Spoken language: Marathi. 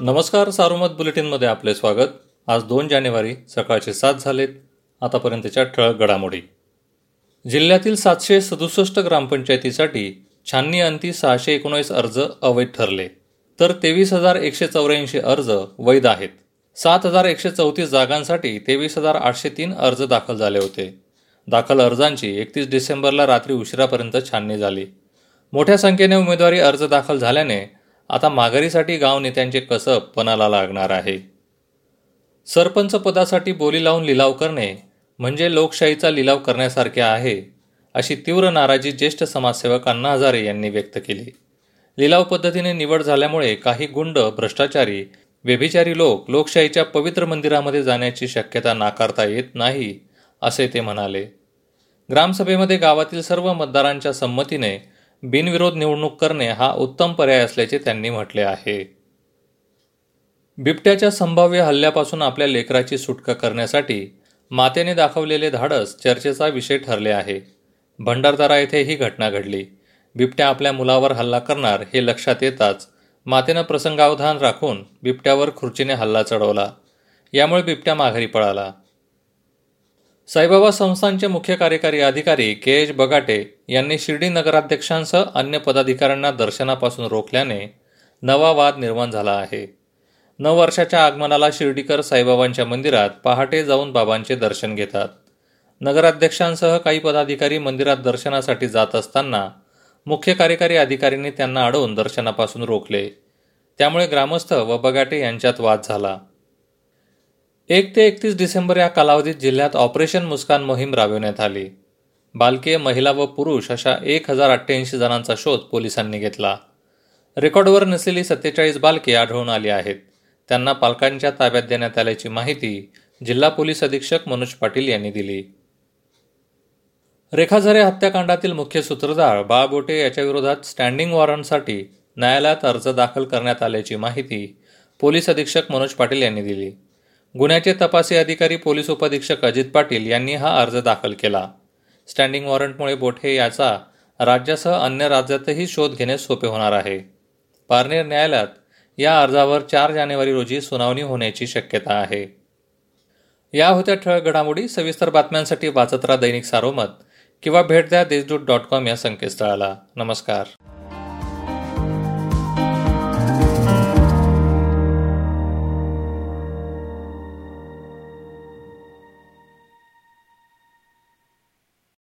नमस्कार सारोमत बुलेटिनमध्ये आपले स्वागत. आज दोन जानेवारी सकाळचे सात झालेत. आतापर्यंतच्या ठळक घडामोडी. जिल्ह्यातील सातशे सदुसष्ट ग्रामपंचायतीसाठी छाननी अंती सहाशे एकोणीस अर्ज अवैध ठरले. तर तेवीस हजार एकशे चौऱ्याऐंशी अर्ज वैध आहेत. सात हजार एकशे चौतीस जागांसाठी तेवीस हजार आठशे तीन अर्ज दाखल झाले होते. दाखल अर्जांची एकतीस डिसेंबरला रात्री उशिरापर्यंत छाननी झाली. मोठ्या संख्येने उमेदवारी अर्ज दाखल झाल्याने आता माघारीसाठी गाव नेत्यांचे कसब पणाला लागणार आहे? सरपंच पदासाठी बोली लावून लिलाव करणे म्हणजे लोकशाहीचा लिलाव करण्यासारखे आहे अशी तीव्र नाराजी ज्येष्ठ समाजसेवक अण्णा हजारे यांनी व्यक्त केली. लिलाव पद्धतीने निवड झाल्यामुळे काही गुंड भ्रष्टाचारी व्यभिचारी लोक लोकशाहीच्या पवित्र मंदिरामध्ये जाण्याची शक्यता नाकारता येत नाही असे ते म्हणाले. ग्रामसभेमध्ये गावातील सर्व मतदारांच्या संमतीने बिनविरोध निवडणूक करणे हा उत्तम पर्याय असल्याचे त्यांनी म्हटले आहे. बिबट्याच्या संभाव्य हल्ल्यापासून आपल्या लेकराची सुटका करण्यासाठी मातेने दाखवलेले धाडस चर्चेचा विषय ठरले आहे. भंडारदारा येथे ही घटना घडली. बिबट्या आपल्या मुलावर हल्ला करणार हे लक्षात येताच मातेनं प्रसंगावधान राखून बिबट्यावर खुर्चीने हल्ला चढवला. यामुळे बिबट्या माघारी पळाला. साईबाबा संस्थांचे मुख्य कार्यकारी अधिकारी के एच बगाटे यांनी शिर्डी नगराध्यक्षांसह अन्य पदाधिकाऱ्यांना दर्शनापासून रोखल्याने नवा वाद निर्माण झाला आहे. नववर्षाच्या आगमनाला शिर्डीकर साईबाबांच्या मंदिरात पहाटे जाऊन बाबांचे दर्शन घेतात. नगराध्यक्षांसह काही पदाधिकारी मंदिरात दर्शनासाठी जात असताना मुख्य कार्यकारी अधिकाऱ्यांनी त्यांना अडवून दर्शनापासून रोखले. त्यामुळे ग्रामस्थ व बगाटे यांच्यात वाद झाला. एक ते एकतीस डिसेंबर या कालावधीत जिल्ह्यात ऑपरेशन मुस्कान मोहीम राबविण्यात आली. बालके महिला व पुरुष अशा एक हजार अठ्ठ्याऐंशी जणांचा शोध पोलिसांनी घेतला. रेकॉर्डवर नसलेली सत्तेचाळीस बालके आढळून आली आहेत. त्यांना पालकांच्या ताब्यात देण्यात आल्याची माहिती जिल्हा पोलीस अधीक्षक मनोज पाटील यांनी दिली. रेखाझरे हत्याकांडातील मुख्य सूत्रधार बाळबोटे याच्याविरोधात स्टँडिंग वॉरंटसाठी न्यायालयात अर्ज दाखल करण्यात आल्याची माहिती पोलीस अधीक्षक मनोज पाटील यांनी दिली. गुन्ह्याचे तपासी अधिकारी पोलीस उपअधीक्षक अजित पाटील यांनी हा अर्ज दाखल केला. स्टँडिंग वॉरंटमुळे बोठे याचा राज्यासह अन्य राज्यातही शोध घेणे सोपे होणार आहे. पारनेर न्यायालयात या अर्जावर चार जानेवारी रोजी सुनावणी होण्याची शक्यता आहे. या होत्या ठळक घडामोडी सविस्तर बातम्यांसाठी वाचत राहा दैनिक सारोमत किंवा भेट द्या देशदूत डॉट कॉम या संकेतस्थळाला. नमस्कार.